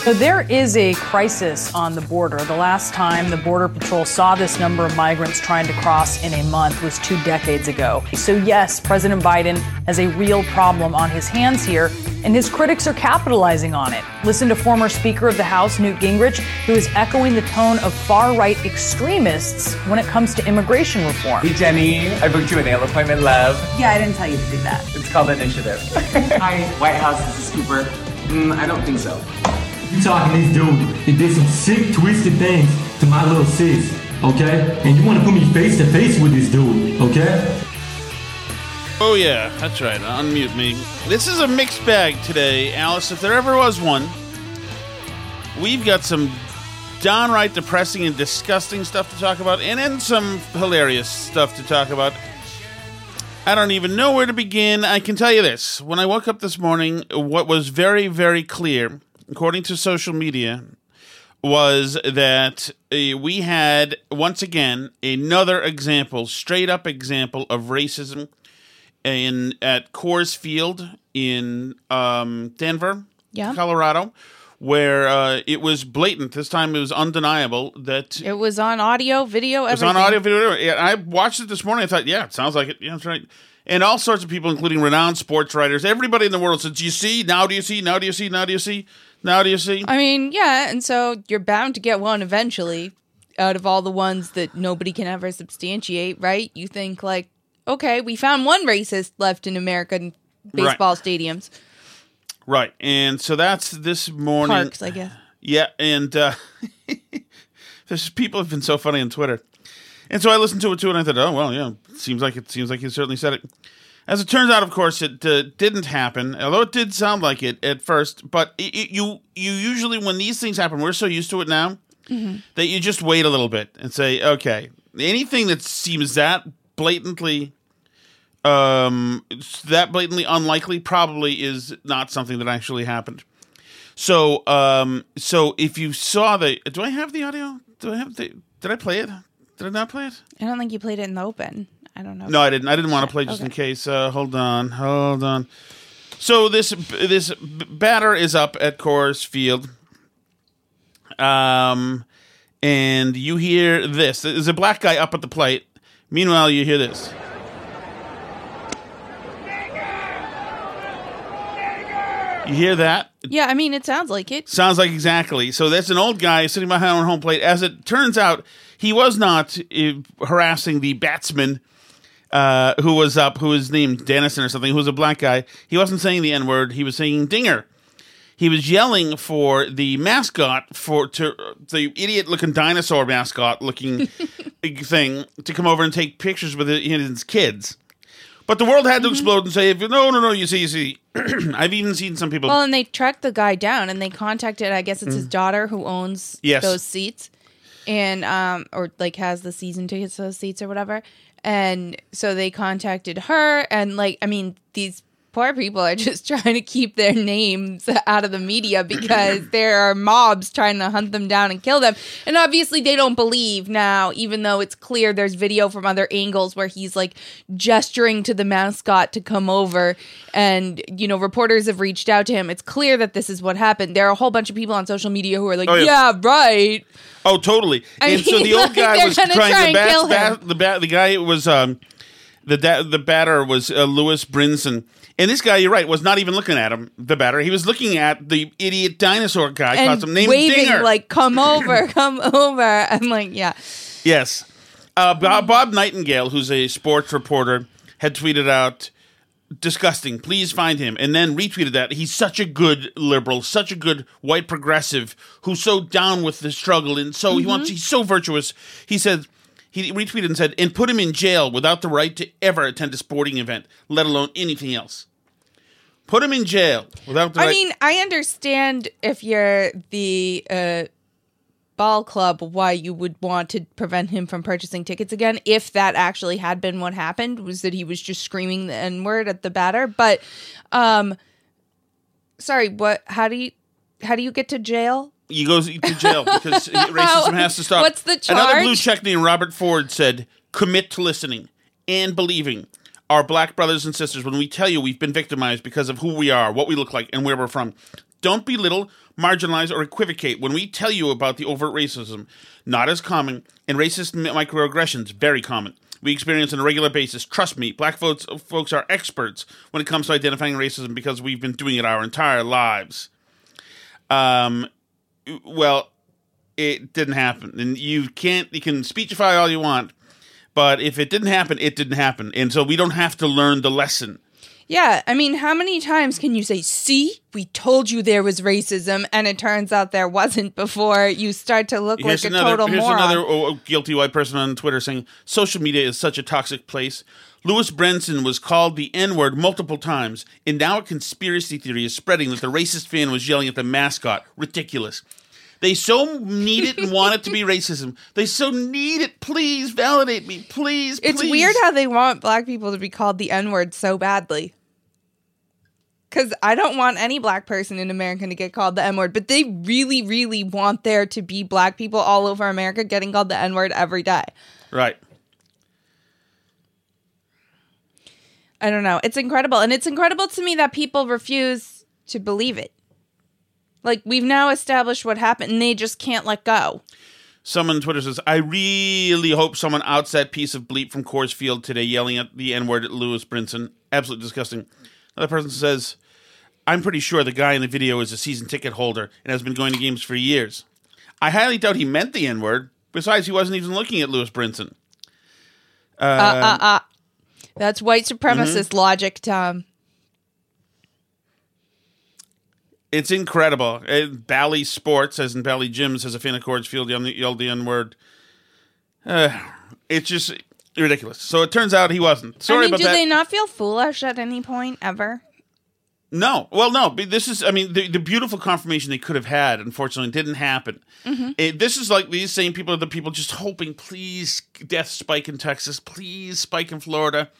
So there is a crisis on the border. The last time the Border Patrol saw this number of migrants trying to cross in a month was two decades ago. So, yes, President Biden has a real problem on his hands here, and his critics are capitalizing on it. Listen to former Speaker of the House, Newt Gingrich, who is echoing the tone of far right extremists when it comes to immigration reform. Hey, Jenny, I booked you a nail appointment, love. Yeah, I didn't tell you to do that. It's called Initiative. Hi, White House, this is Cooper. Mm, I don't think so. You talking this dude that did some sick, twisted things to my little sis, okay? And you want to put me face to face with this dude, okay? Oh yeah, that's right. Unmute me. This is a mixed bag today, Alice. If there ever was one, we've got some downright depressing and disgusting stuff to talk about, and then some hilarious stuff to talk about. I don't even know where to begin. I can tell you this: when I woke up this morning, what was very, very clear, according to social media, was that uh, we had once again another example, straight up example of racism in at Coors Field in um, Denver, Yeah. Colorado, where uh, it was blatant. This time it was undeniable that It was on audio, video, it was on audio video. Yeah, I watched it this morning. I thought, yeah, it sounds like it. Yeah, that's right. And all sorts of people, including renowned sports writers, everybody in the world said, "Do you see? Now do you see? Now do you see? Now do you see? Now do you see?" I mean, yeah, and so you're bound to get one eventually out of all the ones that nobody can ever substantiate, right? You think like, okay, we found one racist left in American baseball stadiums. Right, and so that's this morning. Parks, I guess. Yeah, and uh, there's people have been so funny on Twitter, and so I listened to it too, and I thought, oh well, yeah, seems like it seems like he certainly said it. As it turns out, of course, it uh, didn't happen. Although it did sound like it at first, but it, it, you you usually when these things happen, we're so used to it now that you just wait a little bit and say, okay, anything that seems that blatantly um that blatantly unlikely probably is not something that actually happened. So um so if you saw the do I have the audio? Do I have the did I play it? Did I not play it? I don't think you played it in the open. I don't know. No, I didn't. I didn't want to play just in case. Uh, hold on, hold on. So this this batter is up at Coors Field, um, and you hear this. There's a black guy up at the plate. Meanwhile, you hear this. You hear that? Yeah, I mean, it sounds like it. Sounds like exactly. So that's an old guy sitting behind on home plate. As it turns out, he was not uh, harassing the batsman uh, who was up, who was named Dennison or something, who was a black guy. He wasn't saying the N word. He was saying dinger. He was yelling for the mascot for to the idiot looking dinosaur mascot looking thing to come over and take pictures with his kids. But the world had to explode and say, "No, no, no! You see, you see." I've even seen some people. Well, and they tracked the guy down and they contacted, I guess it's his daughter who owns Mm. Yes. those seats and, um, or like has the season tickets to those seats or whatever. And so they contacted her and like, I mean, these poor people are just trying to keep their names out of the media because there are mobs trying to hunt them down and kill them. And obviously, they don't believe now, even though it's clear there's video from other angles where he's like gesturing to the mascot to come over. And, you know, reporters have reached out to him. It's clear that this is what happened. There are a whole bunch of people on social media who are like, Oh, yeah. yeah. right. Oh, totally. I and so the old like, guy was trying try to bat, kill bat, him. the bat, the guy was um the da- the batter was uh, Lewis Brinson. And this guy, you're right, was not even looking at him, the batter. He was looking at the idiot dinosaur guy, And calls him named waving, Dinger. like, come over, come over. I'm like, yeah. Yes. Uh, Bob, Bob Nightingale, who's a sports reporter, had tweeted out, disgusting, please find him. And then retweeted that. He's such a good liberal, such a good white progressive who's so down with the struggle. And so he wants, he's so virtuous. He said, he retweeted and said, and put him in jail without the right to ever attend a sporting event, let alone anything else. Put him in jail without the I right. mean, I understand if you're the uh, ball club why you would want to prevent him from purchasing tickets again. If that actually had been what happened, was that he was just screaming the n word at the batter. But, um, sorry, what? How do you? How do you get to jail? he goes to jail because racism has to stop. What's the Another blue check named Robert Ford said, "Commit to listening and believing our black brothers and sisters when we tell you we've been victimized because of who we are, what we look like, and where we're from. Don't belittle, marginalize, or equivocate when we tell you about the overt racism. Not as common, and racist microaggressions very common." We experience on a regular basis. Trust me, black folks, folks are experts when it comes to identifying racism because we've been doing it our entire lives. Um, well, it didn't happen, and you can't. You can speechify all you want, but if it didn't happen, it didn't happen, and so we don't have to learn the lesson. Yeah, I mean, how many times can you say, "See, we told you there was racism," and it turns out there wasn't before you start to look Here's like a another. total here's moron? another oh, guilty white person on Twitter saying social media is such a toxic place. Lewis Brinson was called the N word multiple times, and now a conspiracy theory is spreading that the racist fan was yelling at the mascot. Ridiculous. They so need it and want it to be racism. They so need it. Please validate me. Please. It's please. weird how they want black people to be called the N word so badly. Because I don't want any black person in America to get called the N word, but they really, really want there to be black people all over America getting called the N word every day. Right. I don't know. It's incredible. And it's incredible to me that people refuse to believe it. Like, we've now established what happened and they just can't let go. Someone on Twitter says, I really hope someone outs that piece of bleep from Coors Field today yelling at the N word at Lewis Brinson. Absolutely disgusting. Another person says, I'm pretty sure the guy in the video is a season ticket holder and has been going to games for years. I highly doubt he meant the N word. Besides, he wasn't even looking at Lewis Brinson. Uh, uh, uh. That's white supremacist Mm-hmm. logic, Tom. It's incredible. Uh, Bally Sports, as in Bally Gyms, has a fan of Coors Field yelled the- N word. Uh, it's just ridiculous. So it turns out he wasn't. Sorry I mean, about do that. they not feel foolish at any point ever? No, well, no. but This is, I mean, the, the beautiful confirmation they could have had, unfortunately, didn't happen. It- this is like these same people are the people just hoping, please, death spike in Texas, please spike in Florida.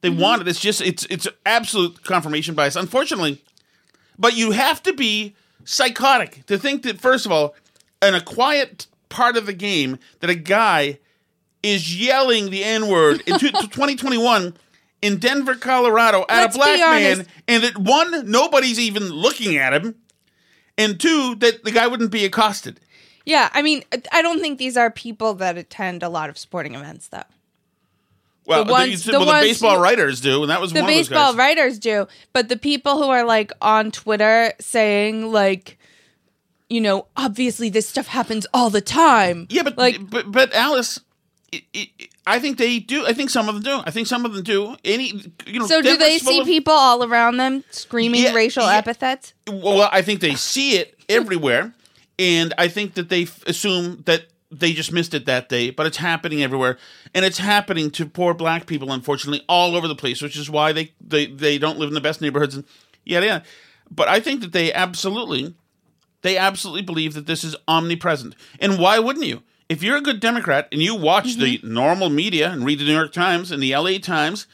They want it. It's just, it's, it's absolute confirmation bias. Unfortunately, but you have to be psychotic to think that, first of all, in a quiet part of the game, that a guy is yelling the N word in two- 2021 in Denver, Colorado at Let's a black man, and that one, nobody's even looking at him, and two, that the guy wouldn't be accosted. Yeah, I mean, I don't think these are people that attend a lot of sporting events, though. Well, The ones- the, well, the ones baseball writers do, and that was The one of those baseball writers do, but the people who are like on Twitter saying like, you know, obviously this stuff happens all the time. Yeah, but like, but but Alice, it, it, I think they do. I think some of them do. I think some of them do. Any you know. so do they see of- people all around them screaming Yeah, racial yeah. epithets? Well, I think they see it everywhere, and I think that they f- assume that they just missed it that day, but it's happening everywhere, and it's happening to poor black people, unfortunately, all over the place, which is why they they they don't live in the best neighborhoods and yada yada. But I think that they absolutely, they absolutely believe that this is omnipresent, and why wouldn't you? If you're a good Democrat and you watch the normal media and read the New York Times and the L.A. Times,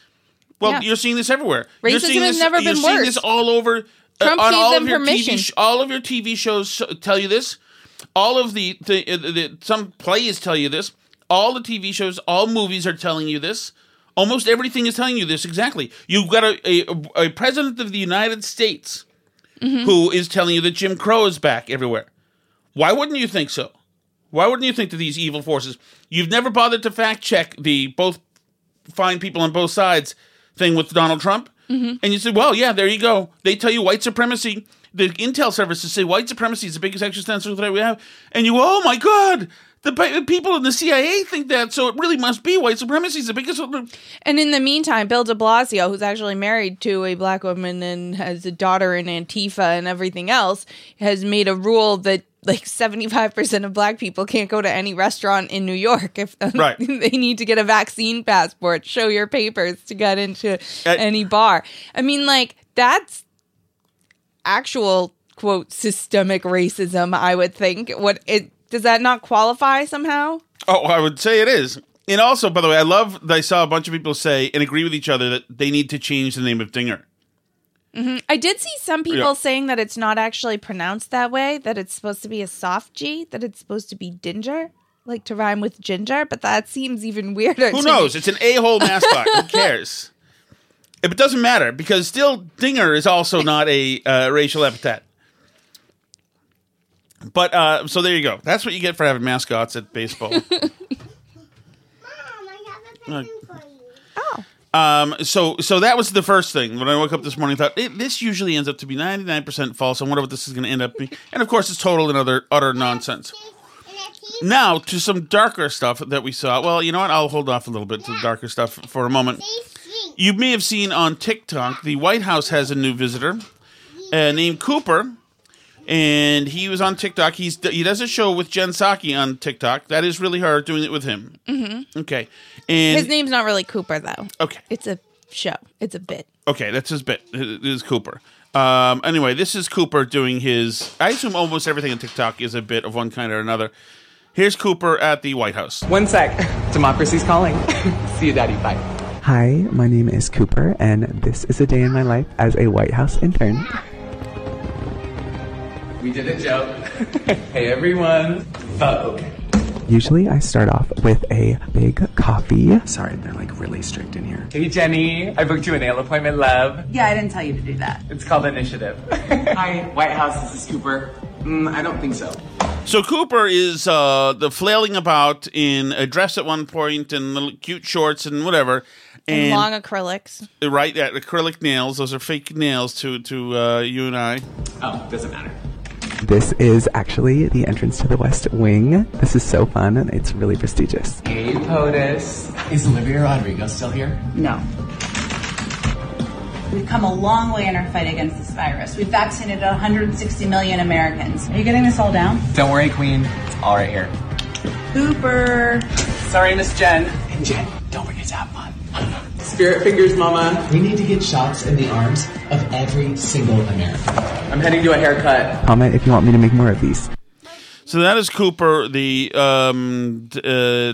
Well, Yeah. you're seeing this everywhere. you're Racism seeing has this, never you're been seeing worse. this all over. uh, Trump on gave all them of your permission. TV all of your TV shows sh- tell you this. All of the, the, the some plays tell you this. All the TV shows, all movies are telling you this. Almost everything is telling you this exactly. You've got a, a, a president of the United States Mm-hmm. who is telling you that Jim Crow is back everywhere. Why wouldn't you think so? Why wouldn't you think that these evil forces? You've never bothered to fact check the both fine people on both sides thing with Donald Trump, Mm-hmm. and you said, "Well, yeah, there you go." They tell you white supremacy. The intel services say white supremacy is the biggest existential threat we have, and you, "Oh my God!" The people in the CIA think that, so it really must be white supremacy is the biggest. And in the meantime, Bill de Blasio, who's actually married to a black woman and has a daughter in Antifa and everything else, has made a rule that like 75% of black people can't go to any restaurant in New York if Right. they need to get a vaccine passport, show your papers to get into any bar. I mean, like, that's actual quote systemic racism, I would think. What it does that not qualify somehow? Oh, I would say it is. And also, by the way, I love that I saw a bunch of people say and agree with each other that they need to change the name of Dinger. Mm-hmm. I did see some people Yeah. saying that it's not actually pronounced that way, that it's supposed to be a soft G, that it's supposed to be ginger, like to rhyme with ginger, but that seems even weirder. Who knows? Me. It's an a-hole mascot. Who cares? It doesn't matter because still Dinger is also not a uh, racial epithet. But uh, so there you go. That's what you get for having mascots at baseball. Mom, I got another thing for you. oh. Um, so so that was the first thing. When I woke up this morning, I thought "Eh, this usually ends up to be ninety nine percent false. I wonder what this is going to end up being. And of course, it's total and other utter nonsense. Now to some darker stuff that we saw. Well, you know what? I'll hold off a little bit to the darker stuff for a moment. You may have seen on TikTok the White House has a new visitor uh, named Cooper, and he was on TikTok. He's he does a show with Jen Psaki on TikTok. That is really her doing it with him. Mm-hmm. Okay, and His name's not really Cooper, though. okay, It's a show, it's a bit. okay, that's his bit. It is Cooper. Um, anyway, this is Cooper doing his. I assume almost everything on TikTok is a bit of one kind or another. Here's Cooper at the White House. One sec. Democracy's calling. See you, Daddy. Bye. Hi, my name is Cooper, and this is a day in my life as a White House intern. We did a joke. hey, everyone. Vogue. Usually, I start off with a big coffee. Sorry, they're like really strict in here. Hey, Jenny. I booked you a nail appointment, love. Yeah, I didn't tell you to do that. It's called Initiative. Hi, White House. This is Cooper. Mm, I don't think so. So Cooper is uh, the flailing about in a dress at one point and little cute shorts and whatever. And, And long acrylics. right, yeah, acrylic nails. Those are fake nails to to uh, you and I. Oh, doesn't matter. This is actually the entrance to the West Wing. This is so fun, and it's really prestigious. Hey, POTUS. Is Olivia Rodrigo still here? No. We've come a long way in our fight against this virus. We've vaccinated 160 million Americans. Are you getting this all down? Don't worry, Queen. It's all right here. Cooper. Sorry, Miss Jen. And Jen, Spirit fingers, Mama. We need to get shots in the arms of every single American. I'm heading to a haircut. Comment if you want me to make more of these. So that is Cooper, the um, uh,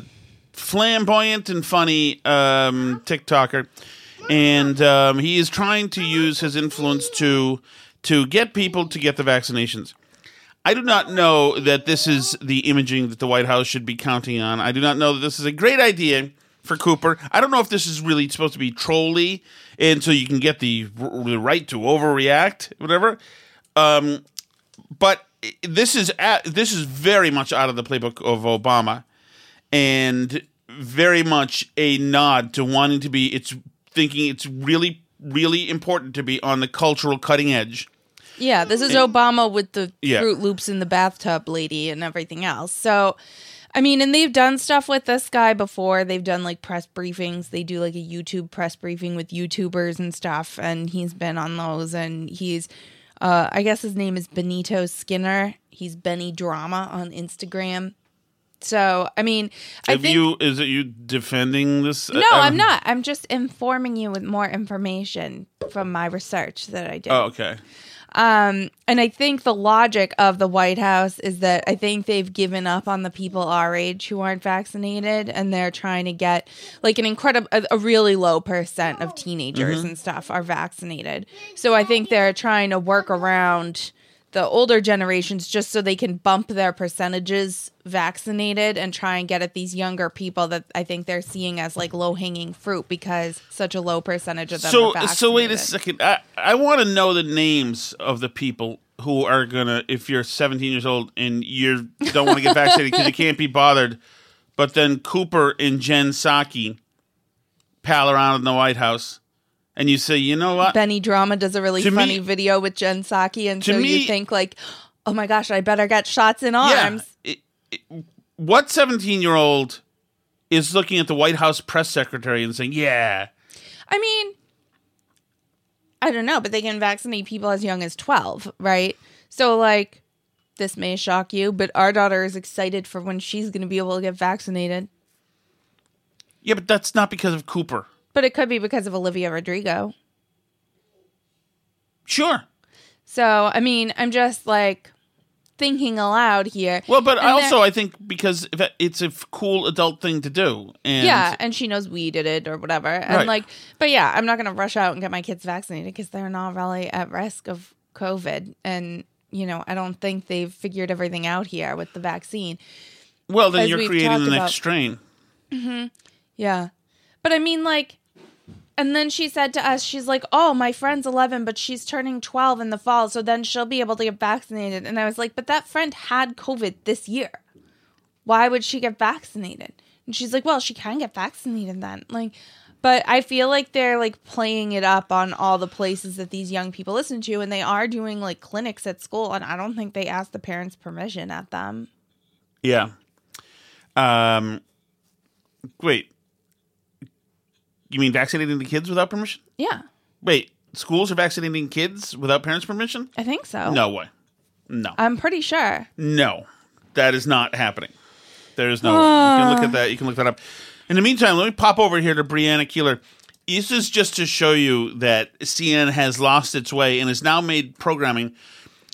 flamboyant and funny um, TikToker, and um, he is trying to use his influence to to get people to get the vaccinations. I do not know that this is the imaging that the White House should be counting on. I do not know that this is a great idea for Cooper. I don't know if this is really supposed to be trolly, and so you can get the, the right to overreact, whatever. Um, but this is at, this is very much out of the playbook of Obama, and very much a nod to wanting to be. It's thinking it's really really important to be on the cultural cutting edge. Yeah, this is Obama with the Yeah. Froot Loops in the bathtub lady and everything else. So, I mean, and they've done stuff with this guy before. They've done like press briefings. They do like a YouTube press briefing with YouTubers and stuff, and he's been on those. And he's, uh, I guess his name is Benito Skinner. He's Benny Drama on Instagram. So, I mean, I Have think you is it you defending this? no, Uh, I'm um, not. I'm just informing you with more information from my research that I did. Oh, okay. Um, and I think the logic of the White House is that I think they've given up on the people our age who aren't vaccinated, and they're trying to get like an incredible, a, a really low percent of teenagers Mhm. and stuff are vaccinated. So I think they're trying to work around the older generations just so they can bump their percentages vaccinated and try and get at these younger people that I think they're seeing as like low hanging fruit because such a low percentage of them So so wait a second. I I want to know the names of the people who are gonna if you're 17 years old and you don't want to get vaccinated because you can't be bothered, but then Cooper and Jen Psaki pal around in the White House, and you say, you know what? Benny Drama does a really To me- funny video with Jen Psaki, and so me- you think like, oh my gosh, I better get shots in arms. it- it- what 17 year old is looking at the White House press secretary and saying, yeah, I mean, I don't know, but they can vaccinate people as young as twelve, right? So like, this may shock you, but our daughter is excited for when she's going to be able to get vaccinated. yeah, but that's not because of Cooper. But it could be because of Olivia Rodrigo. Sure. So I mean, I'm just like thinking aloud here. Well, but And I also I think because it's a cool adult thing to do, and yeah, and she knows we did it or whatever. And Right. like, but yeah, I'm not going to rush out and get my kids vaccinated because they're not really at risk of COVID. And, you know, I don't think they've figured everything out here with the vaccine. well, then as you're creating the next about. strain. hmm Yeah. But I mean, like, and then she said to us, she's like, oh, my friend's 11, but she's turning 12 in the fall. So then she'll be able to get vaccinated. And I was like, but that friend had COVID this year. Why would she get vaccinated? And she's like, well, she can get vaccinated then. Like, but I feel like they're like playing it up on all the places that these young people listen to, and they are doing like clinics at school, and I don't think they ask the parents' permission at them. Yeah. Um. Wait. You mean vaccinating the kids without permission? Yeah, Wait, schools are vaccinating kids without parents' permission? I think so. No way. No. I'm pretty sure. No, that is not happening. There is no. way. You can look at that. You can look that up. In the meantime, let me pop over here to Brianna Keilar. This is just to show you that CNN has lost its way and has now made programming.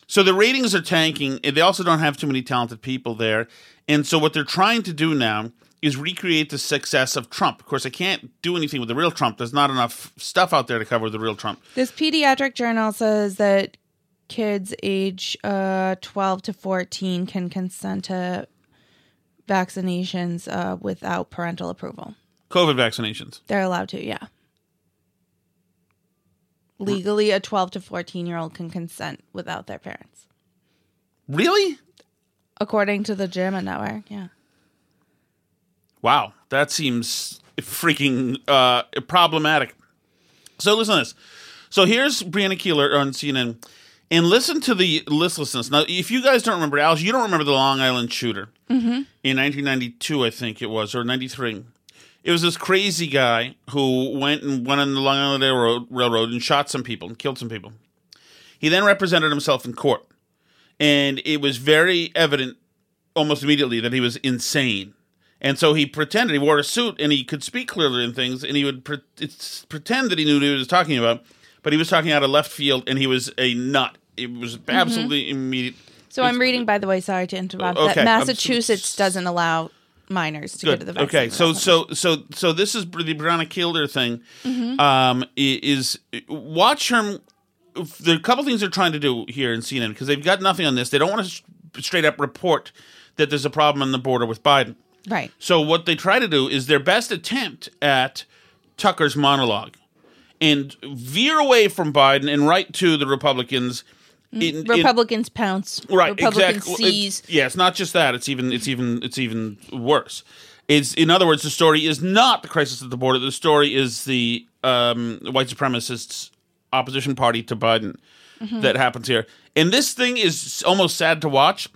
So the ratings are tanking. and They also don't have too many talented people there, and so what they're trying to do now is recreate the success of Trump. Of course, I can't do anything with the real Trump. There's not enough stuff out there to cover the real Trump. This pediatric journal says that kids age uh, 12 to 14 can consent to vaccinations uh, without parental approval. COVID vaccinations. They're allowed to, yeah. Legally, a 12 to 14 year old can consent without their parents. Really? According to the German network, yeah. Wow, that seems freaking uh, problematic. So listen to this. So here's Brianna Keilar on CNN, and listen to the listlessness. Now, if you guys don't remember, Alice, you don't remember the Long Island shooter Mm-hmm. in 1992, I think it was, or 93. It was this crazy guy who went and went on the Long Island Railroad, Railroad and shot some people and killed some people. He then represented himself in court, and it was very evident almost immediately that he was insane. And so he pretended he wore a suit and he could speak clearly in things, and he would pre- it's, pretend that he knew what he was talking about, but he was talking out of left field, and he was a nut. It was absolutely immediate. So I'm reading, by the way, sorry to interrupt, Okay, that Massachusetts doesn't allow minors to go to the vaccine. Okay, so so so so this is the Brianna Keilar thing. Mhm. Um, is watch her. There are a couple things they're trying to do here in CNN because they've got nothing on this. They don't want to straight up report that there's a problem on the border with Biden. Right. So what they try to do is their best attempt at Tucker's monologue and veer away from Biden and right to the Republicans. in- in- Republicans pounce. right Republicans exactly seize. It's- yeah it's not just that it's even it's even it's even worse it's in other words the story is not the crisis at the border the story is the um, white supremacists opposition party to biden Mhm. that happens here and this thing is almost sad to watch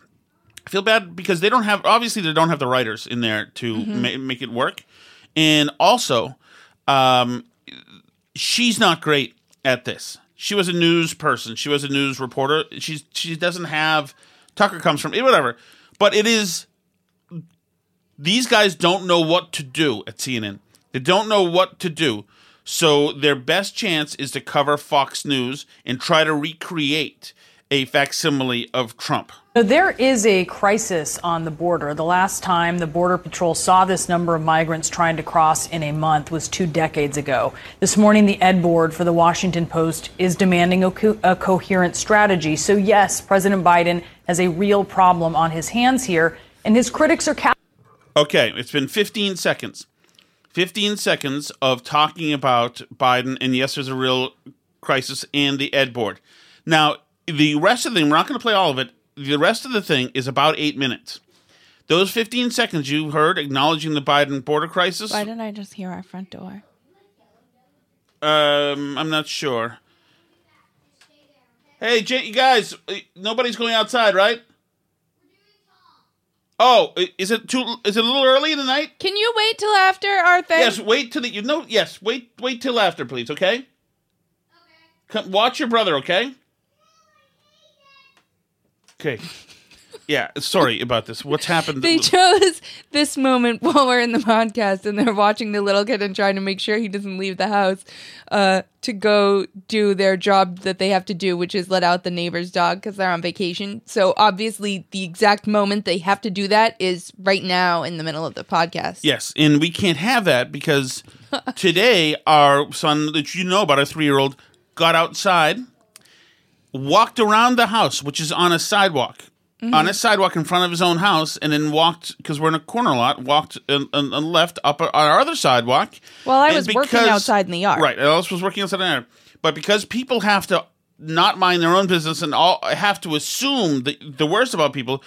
i feel bad because they don't have obviously they don't have the writers in there to Mhm. ma- make it work and also um, she's not great at this. She was a news person. She was a news reporter. She's she doesn't have Tucker comes from eh, whatever. But it is these guys don't know what to do at CNN. They don't know what to do. So their best chance is to cover Fox News and try to recreate a facsimile of Trump. So there is a crisis on the border. The last time the Border Patrol saw this number of migrants trying to cross in a month was two decades ago. This morning, the Ed Board for the Washington Post is demanding a, co- a coherent strategy. So, yes, President Biden has a real problem on his hands here, and his critics are. Ca- okay, it's been 15 seconds. 15 seconds of talking about Biden, and yes, there's a real crisis, and the Ed Board. Now, the rest of the thing, we're not going to play all of it. The rest of the thing is about eight minutes. Those 15 seconds you heard acknowledging the Biden border crisis. Why didn't I just hear our front door? Um, I'm not sure. Hey, you guys, uh, nobody's going outside, right? Oh, is it too? Is it a little early in the night? Can you wait till after our thing? Yes, wait till the you know. Yes, wait, wait till after, please. Okay. Okay. Come, watch your brother. Okay. Okay. Yeah, sorry about this. What's happened? They chose this moment while we're in the podcast and they're watching the little kid and trying to make sure he doesn't leave the house uh, to go do their job that they have to do, which is let out the neighbor's dog because they're on vacation. So obviously, the exact moment they have to do that is right now in the middle of the podcast. Yes, and we can't have that because today our son that you know about, our three year old, got outside, walked around the house, which is on a sidewalk, Mm-hmm. on a sidewalk in front of his own house, and then walked because we're in a corner lot, walked and, and, and left up on our other sidewalk. Well, I And was working outside in the yard. Right, I also was working outside in the yard, but because people have to not mind their own business and all have to assume the the worst about people.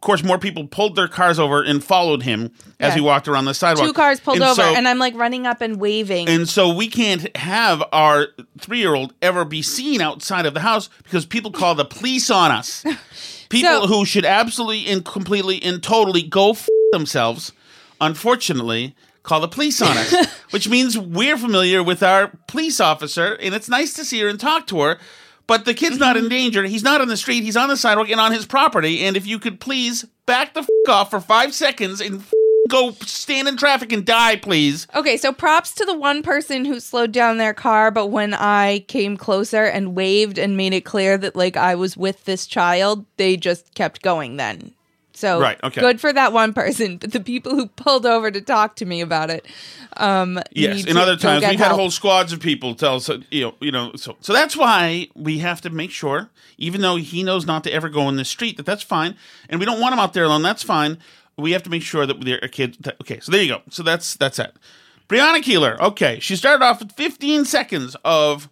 Of course, more people pulled their cars over and followed him as he walked around the sidewalk. Two cars pulled And over, so- and I'm like running up and waving. and so we can't have our three year old ever be seen outside of the house because people call the police on us. People So- who should absolutely and completely and totally go f- themselves, unfortunately, call the police on us, which means we're familiar with our police officer, and it's nice to see her and talk to her. But the kid's not in mm-hmm. danger. He's not on the street. He's on the sidewalk and on his property. And if you could please back the f- off for five seconds and f- go stand in traffic and die, please. Okay, so props to the one person who slowed down their car, but when I came closer and waved and made it clear that like I was with this child, they just kept going then. So Right, okay. good for that one person, but the people who pulled over to talk to me about it, um, Yes, to other times we've had whole squads of people tell us, that, you know, you know, so so that's why we have to make sure, even though he knows not to ever go in the street, that that's fine, and we don't want him out there alone. That's fine. We have to make sure that they're a kid. that- okay, so there you go. So that's that's it. Brianna Keilar. Okay, she started off with 15 seconds of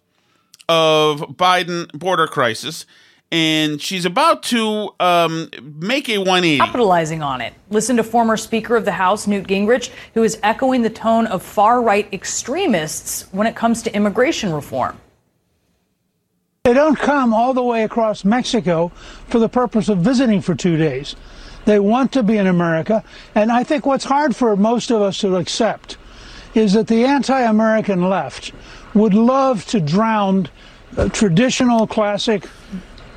of Biden border crisis, and she's about to um, make a 180. capitalizing on it. Listen to former Speaker of the House, Newt Gingrich, who is echoing the tone of far right extremists when it comes to immigration reform. They don't come all the way across Mexico for the purpose of visiting for two days. They want to be in America. And I think what's hard for most of us to accept is that the anti American left would love to drown uh, traditional classic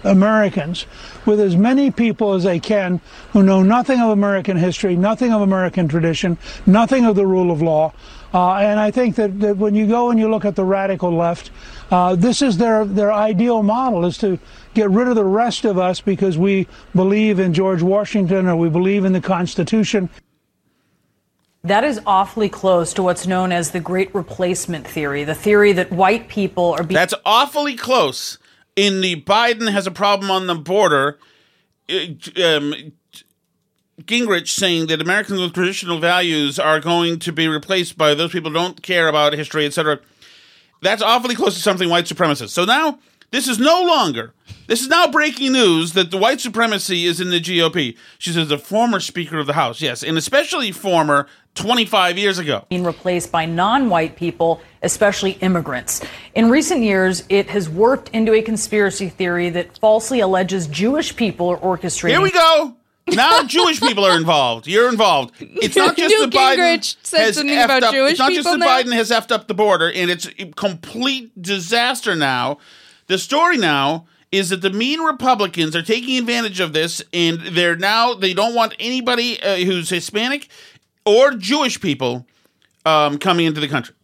Americans with as many people as they can who know nothing of American history, nothing of American tradition, nothing of the rule of law. Uh, and I think that, that when you go and you look at the radical left, uh, this is their, their ideal model is to get rid of the rest of us because we believe in George Washington or we believe in the Constitution. That is awfully close to what's known as the Great Replacement Theory, the theory that white people are being. That's awfully close. In the Biden has a problem on the border. uh, Um, Gingrich saying that Americans with traditional values are going to be replaced by those people who don't care about history, etc. That's awfully close to something white supremacist. So now this is no longer. This is now breaking news that the white supremacy is in the GOP. She says the former Speaker of the House, yes, and especially former 25 years ago. being replaced by non white people, especially immigrants. In recent years, it has worked into a conspiracy theory that falsely alleges Jewish people are orchestrating. Here we go. Now Jewish people are involved. You're involved. It's not just Newt the Biden has effed up. Jewish It's not just people that now? Biden has effed up the border, and it's a complete disaster now. The story now is that the mean Republicans are taking advantage of this, and they're now they don't want anybody uh, who's Hispanic or Jewish people um, coming into the country.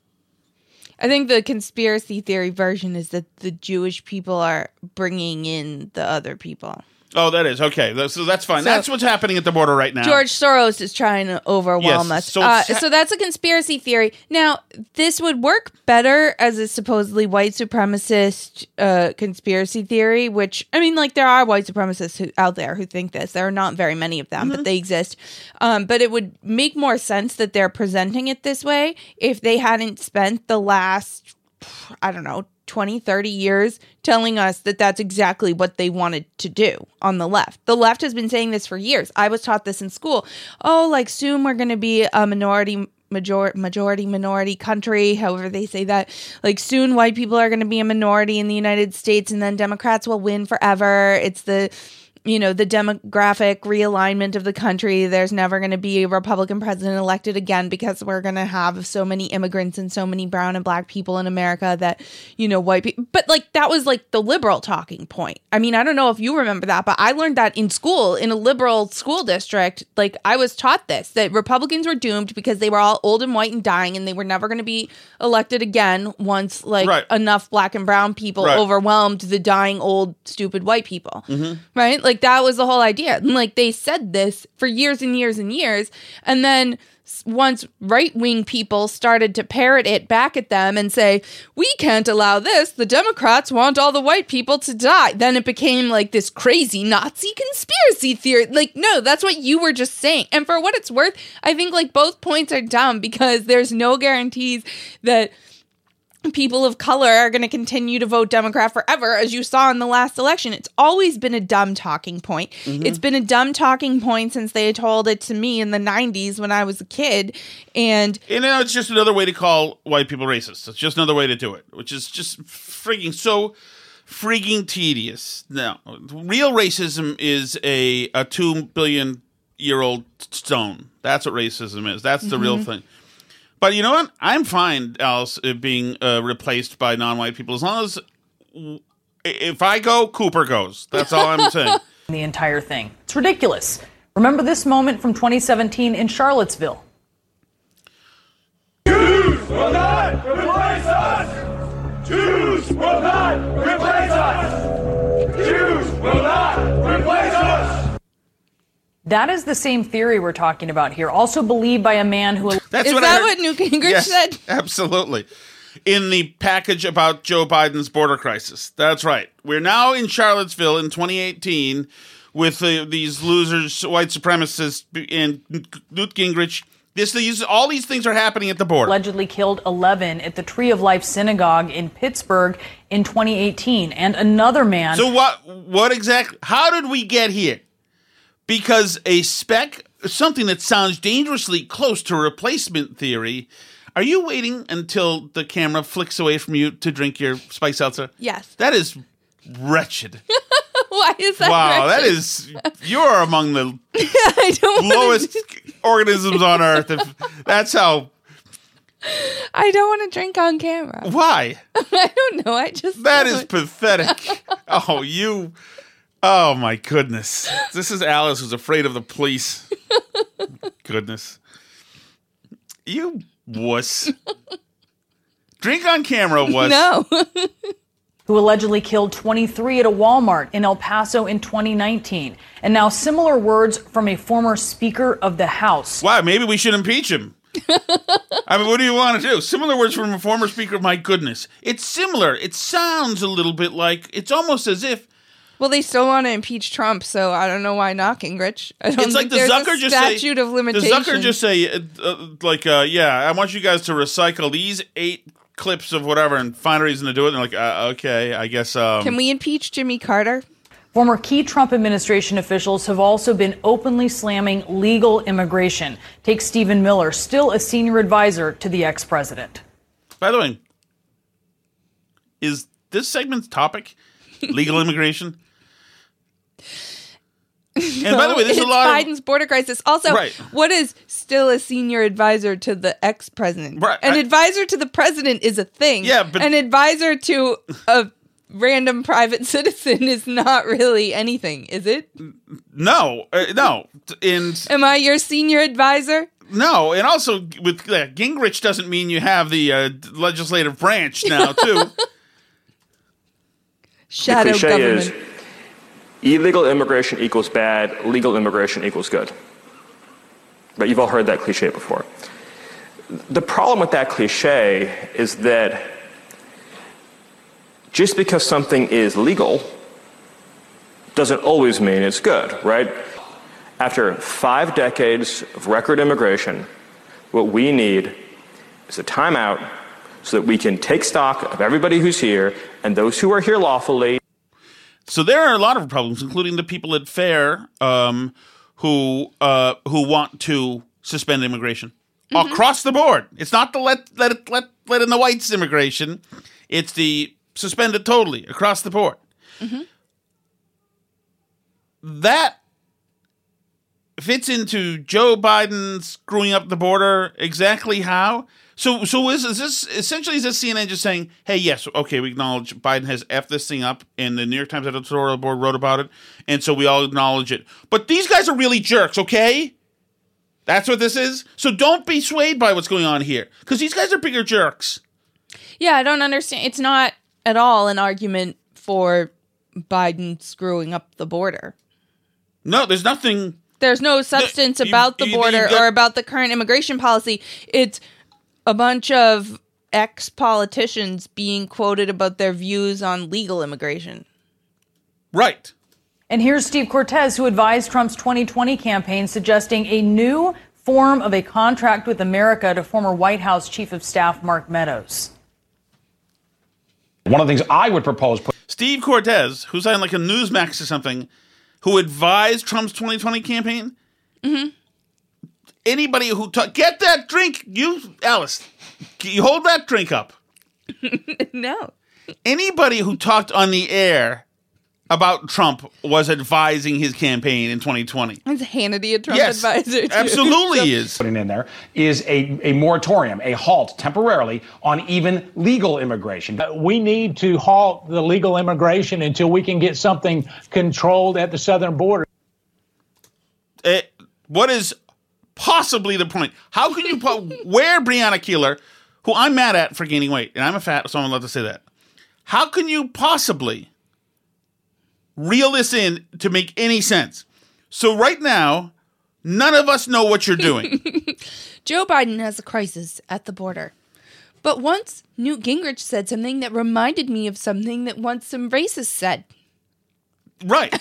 I think the conspiracy theory version is that the Jewish people are bringing in the other people. Oh, that is okay. So that's fine. So- that's what's happening at the border right now. George Soros is trying to overwhelm Yes, us. so So, uh, it's- so that's a conspiracy theory. Now, this would work better as a supposedly white supremacist uh, conspiracy theory, which, I mean, like, there are white supremacists who, out there who think this. There are not very many of them, Mm-hmm. but they exist. Um, but it would make more sense that they're presenting it this way if they hadn't spent the last, I don't know, 20, 30 years telling us that that's exactly what they wanted to do on the left. The left has been saying this for years. I was taught this in school. Oh, like soon we're going to be a minority major- majority minority country, however they say that. Like soon white people are going to be a minority in the United States and then Democrats will win forever. It's the you know, the demographic realignment of the country. There's never going to be a Republican president elected again because we're going to have so many immigrants and so many brown and black people in America that, you know, white people. But like that was like the liberal talking point. I mean, I don't know if you remember that, but I learned that in school in a liberal school district. Like I was taught this that Republicans were doomed because they were all old and white and dying and they were never going to be elected again once like Right. enough black and brown people Right. overwhelmed the dying old stupid white people Mhm. right? Like that was the whole idea. And like they said this for years and years and years. And then once right wing people started to parrot it back at them and say, we can't allow this. The Democrats want all the white people to die. Then it became like this crazy Nazi conspiracy theory. Like, no, that's what you were just saying. And for what it's worth, I think like both points are dumb because there's no guarantees that people of color are going to continue to vote Democrat forever, as you saw in the last election. It's always been a dumb talking point. Mhm. It's been a dumb talking point since they told it to me in the 90s when I was a kid. And You know, it's just another way to call white people racist. It's just another way to do it, which is just freaking so freaking tedious. Now, real racism is a a two billion year old stone. That's what racism is. That's the real Mhm. thing. But you know what? I'm fine, Alice, being uh, replaced by non-white people as long as if I go, Cooper goes. That's all I'm saying. the entire thing. It's ridiculous. Remember this moment from 2017 in Charlottesville. Jews will not replace us! Jews will not replace us! Jews will not replace us! That is the same theory we're talking about here, also believed by a man who. That's is what I that what Newt Gingrich Yes, said? Absolutely. In the package about Joe Biden's border crisis. That's right. We're now in Charlottesville in 2018 with uh, these losers, white supremacists, and Newt Gingrich. This, these, all these things are happening at the border. allegedly killed 11 at the Tree of Life Synagogue in Pittsburgh in 2018, and another man. So what? What exactly? How did we get here? Because a spec, something that sounds dangerously close to replacement theory. Are you waiting until the camera flicks away from you to drink your spice seltzer? Yes. That is wretched. Why is that? wow, that wretched? is you're among the don't lowest organisms on earth. If that's how. I don't want to drink on camera. Why? I don't know. I just That is pathetic. Oh, you. Oh my goodness. This is Alice who's afraid of the police. goodness. You wuss. Drink on camera, wuss. No. who allegedly killed 23 at a Walmart in El Paso in 2019. And now similar words from a former Speaker of the House. Wow, maybe we should impeach him. I mean, what do you want to do? Similar words from a former speaker. My goodness, it's similar. It sounds a little bit like it's almost as if Well, they still want to impeach Trump, so I don't know why not Gingrich. I don't it's like the Zucker a just say statute of the. Zucker just say uh, uh, like, uh, yeah, I want you guys to recycle these eight clips of whatever and find a reason to do it. And they're like, uh, okay, I guess. Um, Can we impeach Jimmy Carter? Former key Trump administration officials have also been openly slamming legal immigration. Take Stephen Miller, still a senior advisor to the ex president. By the way, is this segment's topic legal immigration? And by the way, there's it's a lot of Biden's border crisis. Also, Right. what is still a senior advisor to the ex president? Right, An I- advisor to the president is a thing. Yeah, but- an advisor to a random private citizen is not really anything, is it? no, uh, no. In Am I your senior advisor? No, and also with uh, Gingrich doesn't mean you have the uh, legislative branch now too. Shadow government. is illegal immigration equals bad, legal immigration equals good. But you've all heard that cliche before. The problem with that cliche is that just because something is legal doesn't always mean it's good, right? After five decades of record immigration, what we need is a timeout so that we can take stock of everybody who's here and those who are here lawfully. So there are a lot of problems, including the people at Fair um, who uh, who want to suspend immigration across the board. It's not the let let let let in the whites immigration. It's the suspend it totally across the board. That fits into Joe Biden screwing up the border exactly how. So, so is, is this essentially is this CNN just saying, "Hey, yes, okay, we acknowledge Biden has effed this thing up, and the New York Times editorial board wrote about it, and so we all acknowledge it." But these guys are really jerks, okay? That's what this is. So don't be swayed by what's going on here, because these guys are bigger jerks. Yeah, I don't understand. It's not at all an argument for Biden screwing up the border. No, there's nothing. There's no substance you- about the you- border you got- or about the current immigration policy. It's a bunch of ex politicians being quoted about their views on legal immigration. Right. And here's Steve Cortes, who advised Trump's 2020 campaign, suggesting a new form of a contract with America to former White House Chief of Staff Mark Meadows. One of the things I would propose. Steve Cortes, who signed like a Newsmax or something, who advised Trump's 2020 campaign. Mm-hmm. Anybody who ta- get that drink, you Alice, you hold that drink up. no. Anybody who talked on the air about Trump was advising his campaign in 2020. Is Hannity a Trump Yes, advisor? too? absolutely So- is. Putting in there is a, a moratorium, a halt temporarily on even legal immigration. We need to halt the legal immigration until we can get something controlled at the southern border. Eh, what is possibly the point? How can you put where Brianna Keilar, who I'm mad at for gaining weight, and I'm a fat, so I'm allowed to say that. How can you possibly reel this in to make any sense? So right now, none of us know what you're doing. Joe Biden has a crisis at the border. But once Newt Gingrich said something that reminded me of something that once some racists said. right.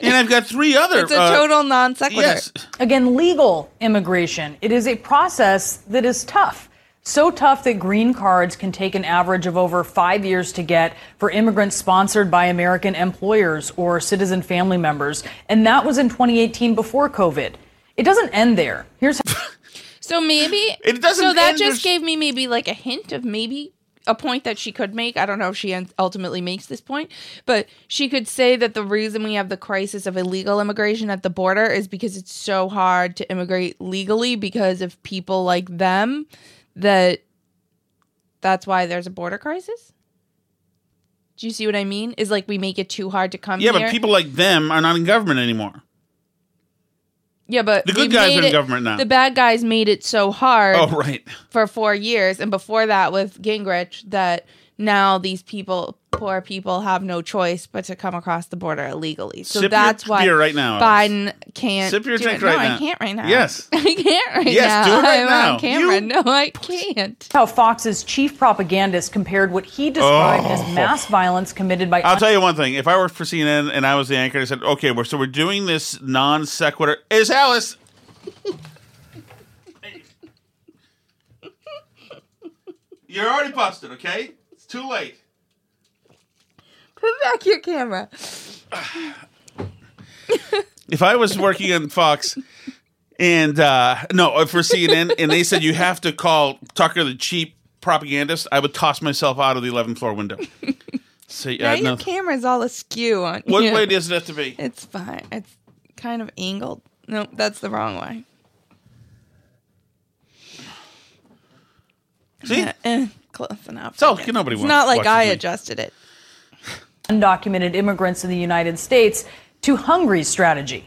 and I've got three other. It's a uh, total non sequitur. yes. Again, legal immigration. It is a process that is tough. So tough that green cards can take an average of over five years to get for immigrants sponsored by American employers or citizen family members. And that was in 2018 before COVID. It doesn't end there. Here's So maybe It doesn't So that end just with- gave me maybe like a hint of maybe a point that she could make. I don't know if she ultimately makes this point, but she could say that the reason we have the crisis of illegal immigration at the border is because it's so hard to immigrate legally because of people like them that that's why there's a border crisis. Do you see what I mean? Is like we make it too hard to come here. Yeah, here. but people like them are not in government anymore. Yeah, but The good guys are in it- government now. The bad guys made it so hard. Oh, right. For four years, and before that with Gingrich, that now these people, poor people, have no choice but to come across the border illegally. So Sip that's why right now, Biden can't. Sip your do drink it. right no, now. I can't right now. Yes. I can't right Yes, now. do it right I'm now. on camera. no, I can't. how Fox's chief propagandist compared what he described Oh. as mass violence committed by I'll tell you one thing. If I worked for CNN and I was the anchor, I said, "Okay, we're so we're doing this non sequitur." Is Alice? You're already busted. Okay, it's too late. Put back your camera. If I was working on Fox and uh no for CNN and they said you have to call Tucker the cheap propagandist, I would toss myself out of the 11th floor window. So now yeah, your no. camera's all askew on. What you. What way does it have to be? It's fine. It's kind of angled. No, that's the wrong way. See? Eh, close enough. So, nobody It's not like I me. adjusted it. undocumented immigrants in the United States to hungry strategy.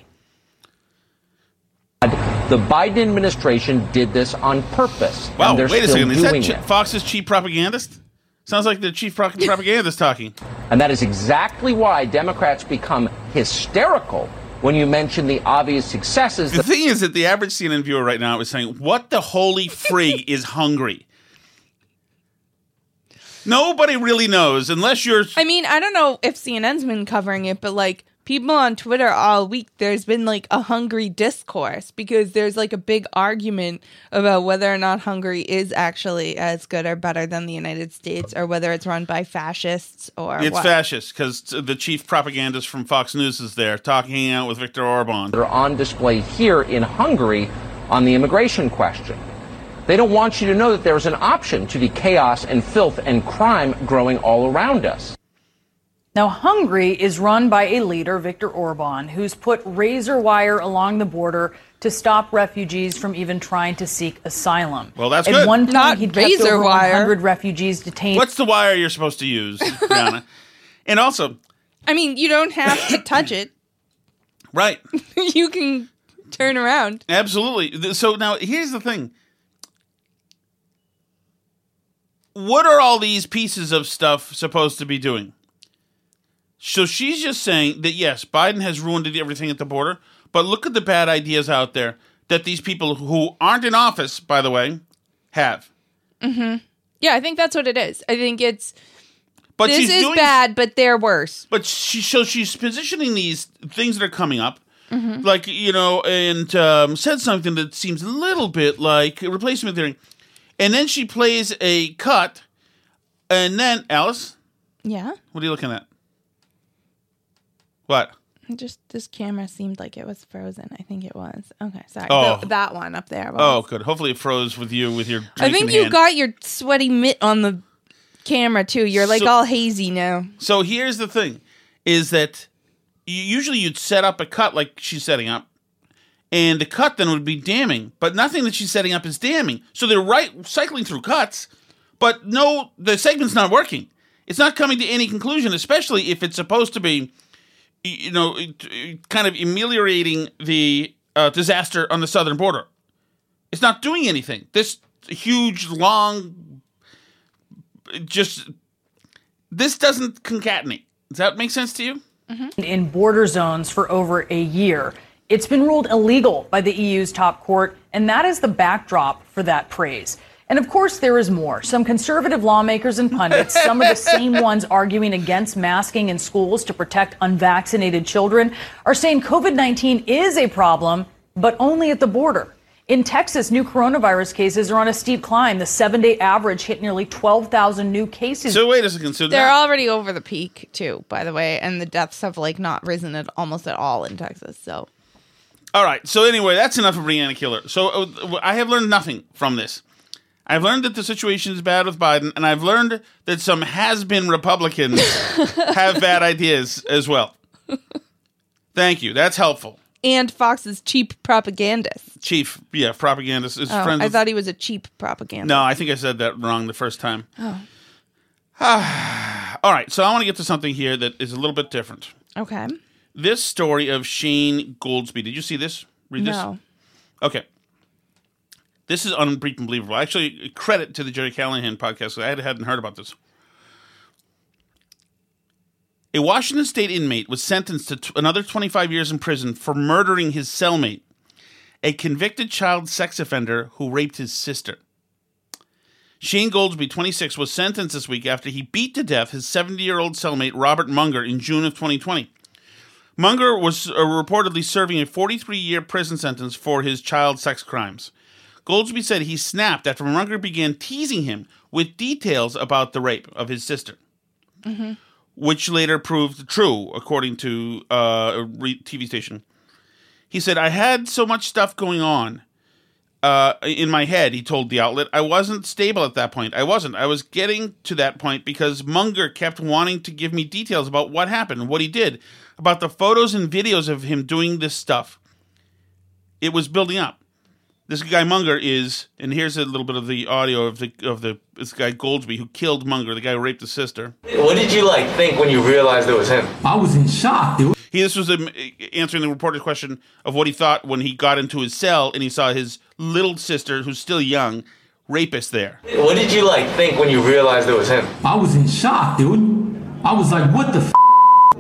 The Biden administration did this on purpose. Wow, and they're wait a second. Is that Ch- Fox's chief propagandist? Sounds like the chief pro- propagandist talking. And that is exactly why Democrats become hysterical when you mention the obvious successes. The thing is that the average CNN viewer right now is saying, "What the holy frig is hungry?" Nobody really knows unless you're. I mean, I don't know if CNN's been covering it, but like people on Twitter all week, there's been like a Hungary discourse because there's like a big argument about whether or not Hungary is actually as good or better than the United States, or whether it's run by fascists or It's what. fascist because the chief propagandist from Fox News is there talking out with Viktor Orban. that are on display here in Hungary on the immigration question. They don't want you to know that there's an option to the chaos and filth and crime growing all around us. Now, Hungary is run by a leader, Viktor Orban, who's put razor wire along the border to stop refugees from even trying to seek asylum. Well, that's At good. one point, Not he'd kept razor over wire. 100 refugees detained. What's the wire you're supposed to use, Brianna? and also, I mean, you don't have to touch it. right? you can turn around. Absolutely. So now here's the thing. What are all these pieces of stuff supposed to be doing? So she's just saying that yes, Biden has ruined everything at the border, but look at the bad ideas out there that these people who aren't in office, by the way, have. hmm Yeah, I think that's what it is. I think it's But this she's is doing- bad, but they're worse. But she so she's positioning these things that are coming up, Mhm. like you know, and um, said something that seems a little bit like replacement theory, and then she plays a cut, and then Alice, Yeah. what are you looking at? What? Just this camera seemed like it was frozen. I think it was. Okay, sorry. Oh. That one up there. was. Oh, good. Hopefully, it froze with you with your. I think in you hand. got your sweaty mitt on the camera too. You're like So- all hazy now. So here's the thing: is that usually you'd set up a cut like she's setting up, and the cut then would be damning. But nothing that she's setting up is damning. So they're right cycling through cuts, but no, the segment's not working. It's not coming to any conclusion, especially if it's supposed to be, you know, kind of ameliorating the uh, disaster on the southern border. It's not doing anything. This huge, long, just this doesn't concatenate. Does that make sense to you? in border zones for over a year. It's been ruled illegal by the EU's top court, and that is the backdrop for that praise. And of course, there is more. Some conservative lawmakers and pundits, some of the same ones arguing against masking in schools to protect unvaccinated children, are saying COVID 19 is a problem, but only at the border. In Texas, new coronavirus cases are on a steep climb. The seven day average hit nearly 12,000 new cases. So wait a second. So They're now- already over the peak too, by the way, and the deaths have like not risen at almost at all in Texas. So All right. So anyway, that's enough of Brianna Keilar. So uh, I have learned nothing from this. I've learned that the situation is bad with Biden, and I've learned that some has-been Republicans have bad ideas as well. Thank you. That's helpful. and Fox's cheap propagandist. Chief, yeah, propagandist is Oh, friends. I with- thought he was a cheap propagandist. no, I think I said that wrong the first time. Oh, All right. So I want to get to something here that is a little bit different. okay. This story of Shane Goldsby. Did you see this? Read this. No. Okay. This is unbelievable. Actually, credit to the Gerry Callahan podcast. I had- hadn't heard about this. A Washington state inmate was sentenced to t- another 25 years in prison for murdering his cellmate, a convicted child sex offender who raped his sister. Shane Goldsby, 26, was sentenced this week after he beat to death his 70 year old cellmate Robert Munger in June of 2020. Munger was uh, reportedly serving a 43 year prison sentence for his child sex crimes. Goldsby said he snapped after Munger began teasing him with details about the rape of his sister, Mm-hmm. which later proved true, according to uh, a re- TV station. He said, I had so much stuff going on uh, in my head, he told the outlet. I wasn't stable at that point. I wasn't. I was getting to that point because Munger kept wanting to give me details about what happened, what he did, about the photos and videos of him doing this stuff. It was building up. This guy Munger is, and here's a little bit of the audio of the of the this guy Goldsby who killed Munger, the guy who raped his sister. What did you like think when you realized it was him? I was in shock. Dude. He this was answering the reporter's question of what he thought when he got into his cell and he saw his little sister, who's still young, rapist there. What did you like think when you realized it was him? I was in shock, dude. I was like, what the f?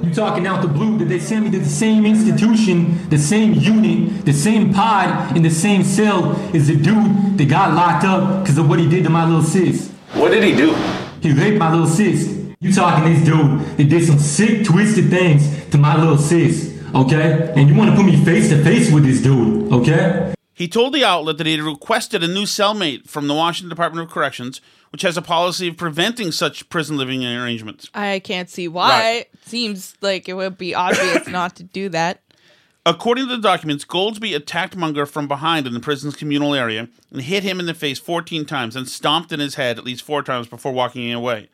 You talking out the blue that they sent me to the same institution, the same unit, the same pod, in the same cell as the dude that got locked up because of what he did to my little sis. What did he do? He raped my little sis. You talking this dude that did some sick, twisted things to my little sis, okay? And you want to put me face to face with this dude, okay? He told the outlet that he had requested a new cellmate from the Washington Department of Corrections, which has a policy of preventing such prison living arrangements. I can't see why. Right. Seems like it would be obvious not to do that. According to the documents, Goldsby attacked Munger from behind in the prison's communal area and hit him in the face 14 times and stomped in his head at least four times before walking away.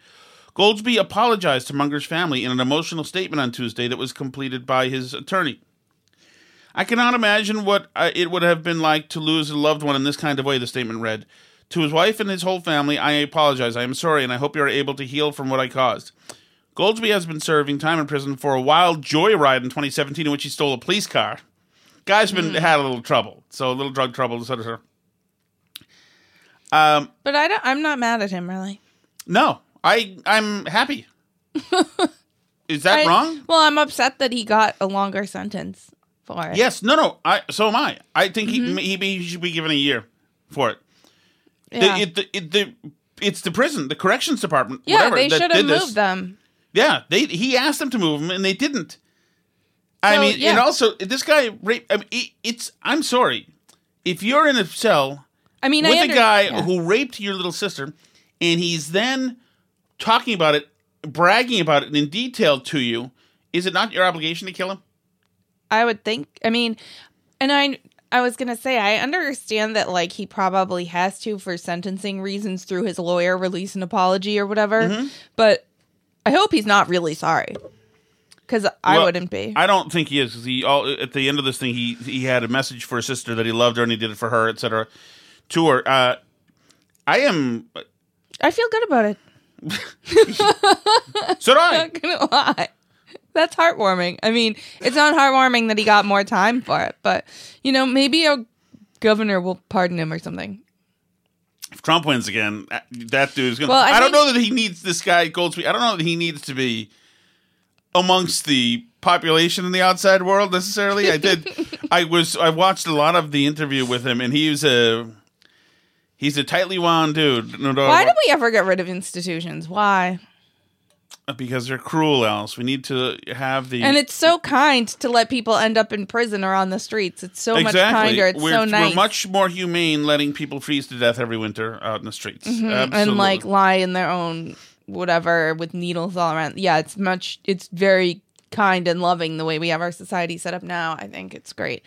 Goldsby apologized to Munger's family in an emotional statement on Tuesday that was completed by his attorney. I cannot imagine what uh, it would have been like to lose a loved one in this kind of way, the statement read. To his wife and his whole family, I apologize. I am sorry, and I hope you are able to heal from what I caused. Goldsby has been serving time in prison for a wild joyride in 2017 in which he stole a police car. Guy's been had a little trouble, so a little drug trouble, etc. Um, But I don't, I'm not mad at him really. no, I I'm happy. Is that I- wrong? Well, I'm upset that he got a longer sentence for it. Yes, no, no. I so am I. I think Mhm. he, he be- he should be given a year for it. Yeah. It, it, the, it's the prison, the corrections department. Yeah, whatever, they should have this. moved them. Yeah, they he asked them to move him, and they didn't. I So, mean, and also this guy rape. I mean, it, it's. I'm sorry, if you're in a cell I mean, I with a guy yeah. who raped your little sister, and he's then talking about it, bragging about it in detail to you, is it not your obligation to kill him? I would think. I mean, and I I was gonna say I understand that like he probably has to for sentencing reasons through his lawyer release an apology or whatever. Mhm. But I hope he's not really sorry because I Well, wouldn't be. I don't think he is. he all at the end of this thing, he he had a message for his sister that he loved her and he did it for her, etc. To her, uh, I am. I feel good about it. So do I. Not gonna lie. That's heartwarming. I mean, it's not heartwarming that he got more time for it, but you know, maybe a governor will pardon him or something. If Trump wins again, uh, that dude's gonna. Well, I I, don't know that he needs this guy Goldsby. I don't know that he needs to be amongst the population in the outside world necessarily. I did. I was. I watched a lot of the interview with him, and he's a. He's a tightly wound dude. No doubt Why do we ever get rid of institutions? Why? Because they're cruel, Alice. We need to have the. And it's so kind to let people end up in prison or on the streets. It's so much kinder. It's we're, so nice. We're much more humane letting people freeze to death every winter out in the streets. Mhm. And like lie in their own whatever with needles all around. Yeah, it's much. It's very kind and loving the way we have our society set up now. I think it's great.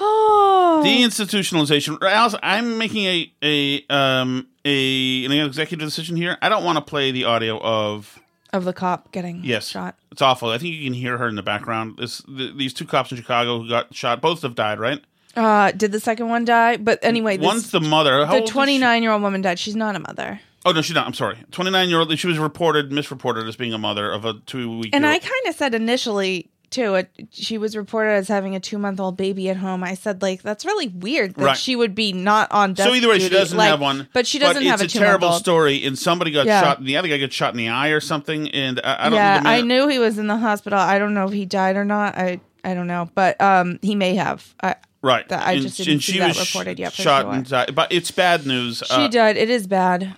Oh, Deinstitutionalization. Alice, I'm making a a um a an executive decision here. I don't want to play the audio of of the cop getting yes shot. It's awful. I think you can hear her in the background. This th- these two cops in Chicago who got shot. Both have died, right? Uh, did the second one die? But anyway, this, One's the mother. How the old is she? 29 year old woman died. She's not a mother. Oh no, she's not. I'm sorry. 29 year old. She was reported misreported as being a mother of a two week. And I kind of said initially too, it, she was reported as having a two month old baby at home. I said like that's really weird that Right. she would be not on death So either way, she doesn't Like, have one. but she doesn't have a it's a terrible story. And somebody got Yeah. shot. And the other guy got shot in the eye or something. And I, I don't. yeah, know the I knew he was in the hospital. I don't know if he died or not. I I don't know, but um, he may have. I, Right. that- I And- just didn't see she that reported yet shot sure. and died. But it's bad news. She Uh, died. It is bad.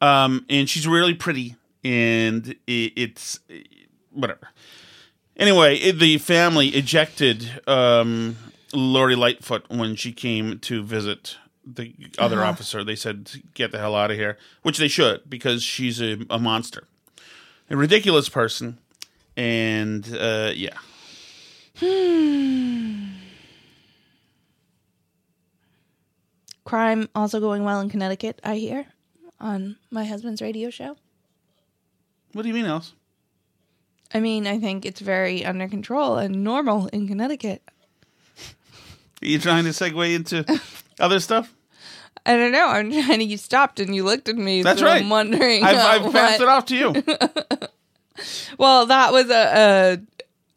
Um, and she's really pretty, and i it's whatever. Anyway, the family ejected um, Lori Lightfoot when she came to visit the other Uh-huh. officer. They said, "Get the hell out of here," which they should because she's a, a monster, a ridiculous person, and uh, yeah. Hmm. Crime also going well in Connecticut, I hear, on my husband's radio show. What do you mean, else? I mean, I think it's very under control and normal in Connecticut. Are you trying to segue into other stuff? I don't know. I'm trying to. You stopped and you looked at me. That's so right. I'm wondering. I've, uh, I've passed what- it off to you. Well, that was a,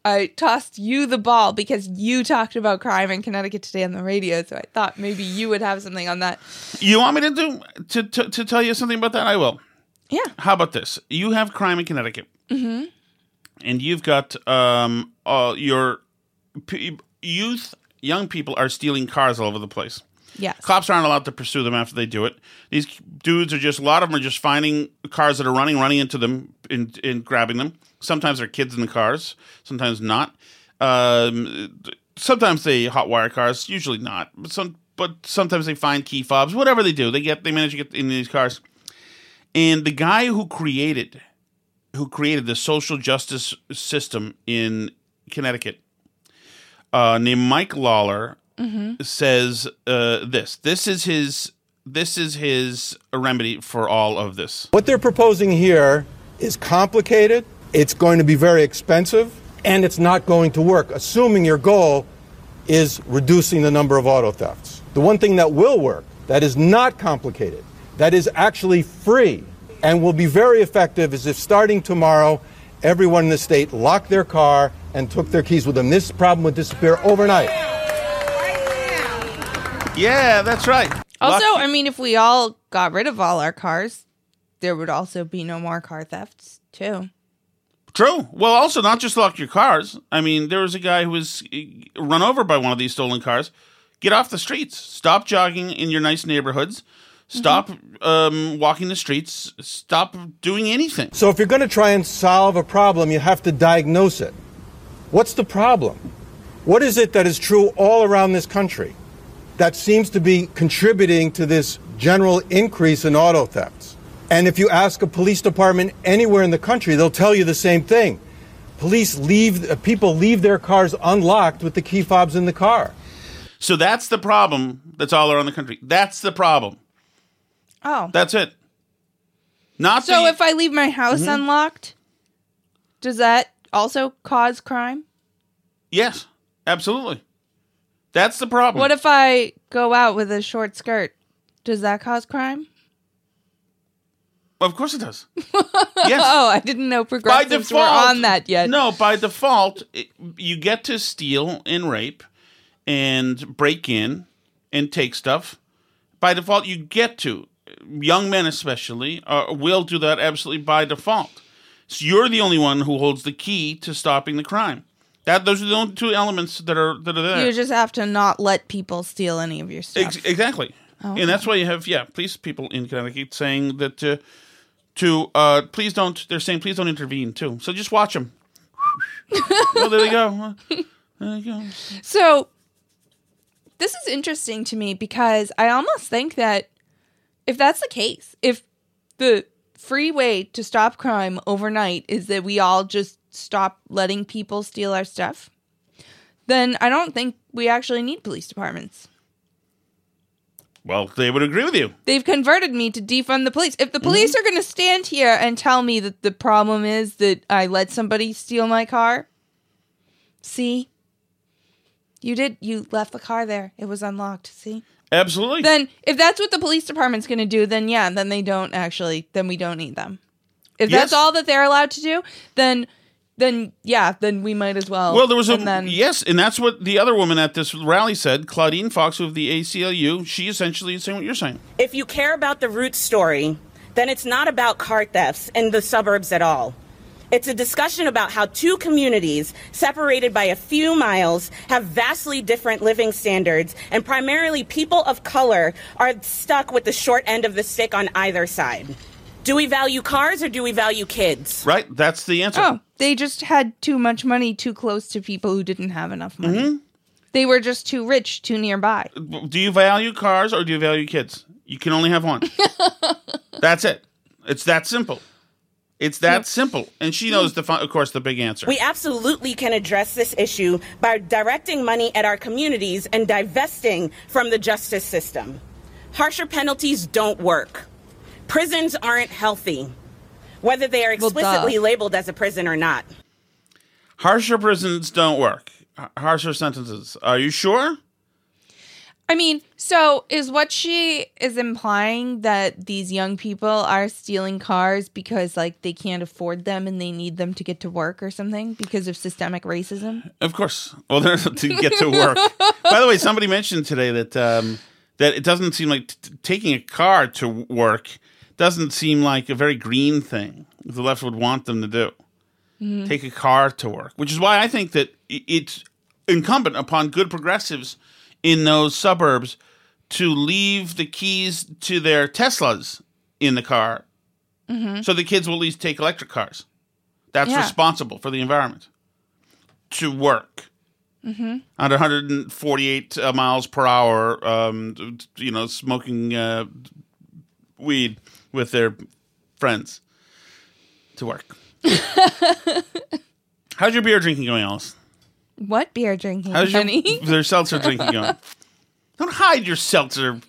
I tossed you the ball because you talked about crime in Connecticut today on the radio. So I thought maybe you would have something on that. You want me to do to, to to tell you something about that? I will. Yeah. How about this? You have crime in Connecticut, Mm-hmm. And you've got um uh, your p- youth, young people are stealing cars all over the place. Yes. Cops aren't allowed to pursue them after they do it. These dudes are just a lot of them are just finding cars that are running, running into them and, and grabbing them. Sometimes there are kids in the cars, sometimes not. Um, sometimes they hotwire cars, usually not. But some, but sometimes they find key fobs. Whatever they do, they get they manage to get in these cars. And the guy who created who created the social justice system in Connecticut, uh, named Mike Lawlor, Mhm. says uh, this. This is his. This is his remedy for all of this. What they're proposing here is complicated, it's going to be very expensive, and it's not going to work, assuming your goal is reducing the number of auto thefts. The one thing that will work, that is not complicated, that is actually free, and will be very effective is if starting tomorrow, everyone in the state locked their car and took their keys with them. This problem would disappear overnight. Yeah, that's right. Also, Lucky- I mean, if we all got rid of all our cars, there would also be no more car thefts, too. True. Well, also not just lock your cars. I mean, there was a guy who was uh, run over by one of these stolen cars. Get off the streets. Stop jogging in your nice neighborhoods. Stop um, walking the streets. Stop doing anything. So if you're going to try and solve a problem, you have to diagnose it. What's the problem? What is it that is true all around this country that seems to be contributing to this general increase in auto thefts? And if you ask a police department anywhere in the country, they'll tell you the same thing. Police leave, uh, people leave their cars unlocked with the key fobs in the car. So that's the problem that's all around the country. That's the problem. Oh. That's it. Not So the, if I leave my house Mhm. unlocked, does that also cause crime? Yes, absolutely. That's the problem. What if I go out with a short skirt? Does that cause crime? Of course it does. yes. oh, I didn't know progressives were on that yet. No, by default, it, you get to steal and rape and break in and take stuff. By default, you get to. Young men, especially, uh, will do that absolutely by default. So you're the only one who holds the key to stopping the crime. That those are the only two elements that are that are there. You just have to not let people steal any of your stuff. Ex- exactly. Oh, And that's why you have yeah, police people in Connecticut saying that uh, to uh, please don't. They're saying please don't intervene too. So just watch them. well, there they go. There you go. So this is interesting to me because I almost think that if that's the case, if the free way to stop crime overnight is that we all just stop letting people steal our stuff, then I don't think we actually need police departments. Well, they would agree with you. They've converted me to defund the police. If the Mm-hmm. police are going to stand here and tell me that the problem is that I let somebody steal my car, see? You did. You left the car there. It was unlocked. See? Absolutely. Then, if that's what the police department's going to do, then yeah, then they don't actually, then we don't need them. If that's all that they're allowed to do, then, then yeah, then we might as well. Well, there was a then yes, and that's what the other woman at this rally said. Claudine Fox of the ACLU. She essentially is saying what you're saying. If you care about the root story, then it's not about car thefts in the suburbs at all. It's a discussion about how two communities, separated by a few miles, have vastly different living standards, and primarily people of color are stuck with the short end of the stick on either side. Do we value cars or do we value kids? Right. That's the answer. Oh, they just had too much money too close to people who didn't have enough money. Mm-hmm. They were just too rich, too nearby. Do you value cars or do you value kids? You can only have one. That's it. It's that simple. It's that simple. And she knows mm. the, fu- of course, the big answer. We absolutely can address this issue by directing money at our communities and divesting from the justice system. Harsher penalties don't work. Prisons aren't healthy, whether they are Well, explicitly labeled as a prison or not. Harsher prisons don't work. H- Harsher sentences. Are you sure? I mean, so is what she is implying that these young people are stealing cars because like they can't afford them and they need them to get to work or something because of systemic racism? Of course. Well, they're to get to work. By the way, somebody mentioned today that um, that it doesn't seem like t- taking a car to work doesn't seem like a very green thing. The left would want them to do Mhm. take a car to work, which is why I think that it's incumbent upon good progressives in those suburbs to leave the keys to their Teslas in the car, Mhm. so the kids will at least take electric cars. That's Yeah. responsible for the environment. To work Mm-hmm. at 148 uh, miles per hour, um, you know, smoking uh, weed with their friends to work. How's your beer drinking going, Alice? What beer drinking, How's your honey? their seltzer drinking going? Don't hide your seltzer,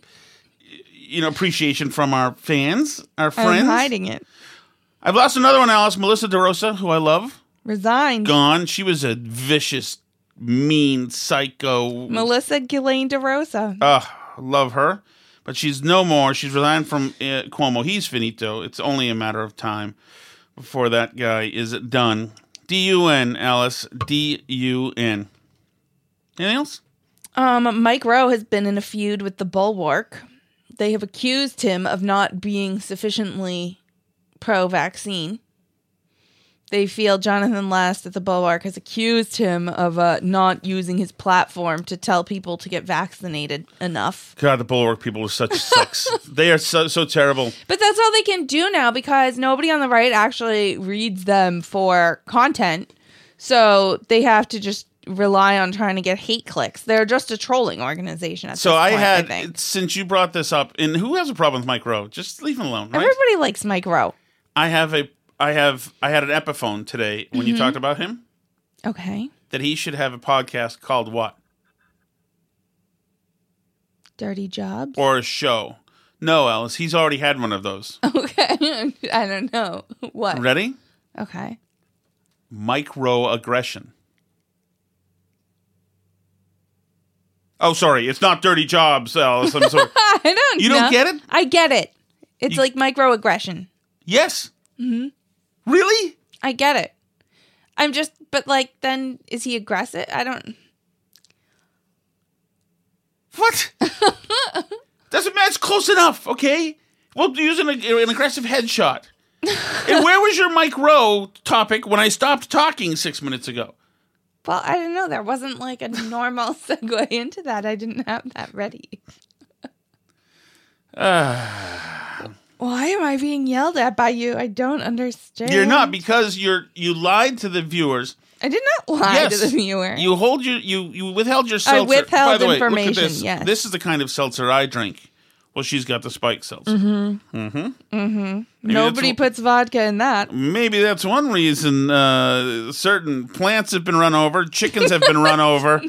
you know, appreciation from our fans, our friends. I'm hiding it. I've lost another one, Alice. Melissa DeRosa, who I love, Resigned. gone. She was a vicious, mean, psycho. Melissa Ghislaine DeRosa. Ugh, love her. But she's no more. She's resigned from uh, Cuomo. He's finito. It's only a matter of time before that guy is done. D U N, Alice. D U N. Anything else? Um, Mike Rowe has been in a feud with the Bulwark. They have accused him of not being sufficiently pro vaccine. They feel Jonathan Last at the Bulwark has accused him of uh, not using his platform to tell people to get vaccinated enough. God, the Bulwark people are such sucks. they are so, so terrible. But that's all they can do now because nobody on the right actually reads them for content. So they have to just rely on trying to get hate clicks. They're just a trolling organization at So I point, had, think. since you brought this up, and who has a problem with Mike Rowe? Just leave him alone, right? Everybody likes Mike Rowe. I have a, I have, I had an epiphone today when you Mhm. talked about him Okay. that he should have a podcast called what Dirty jobs. or a show. No, Alice, he's already had one of those. Okay. I don't know. What? Ready? Okay. Microaggression. Oh, sorry, it's not dirty jobs, Alice. I'm sorry. I don't You don't know. get it? I get it. It's like microaggression. yes. Really? I get it. I'm just, but like, then is he aggressive? I don't. What? Doesn't matter. It's close enough, okay? We'll use an, an aggressive headshot. and where was your Mike Rowe topic when I stopped talking six minutes ago? Well, I don't know. There wasn't like a normal segue into that. I didn't have that ready. Ah. Why am I being yelled at by you? I don't understand. You're not because you're you lied to the viewers. I did not lie to the viewer. You hold your you you withheld your seltzer. I withheld By the way, information, this. yes. This is the kind of seltzer I drink. Well, she's got the spike seltzer. Mm-hmm. Mm-hmm. Mm-hmm. Nobody that's- puts vodka in that. Maybe that's one reason uh, certain plants have been run over, chickens have been run over,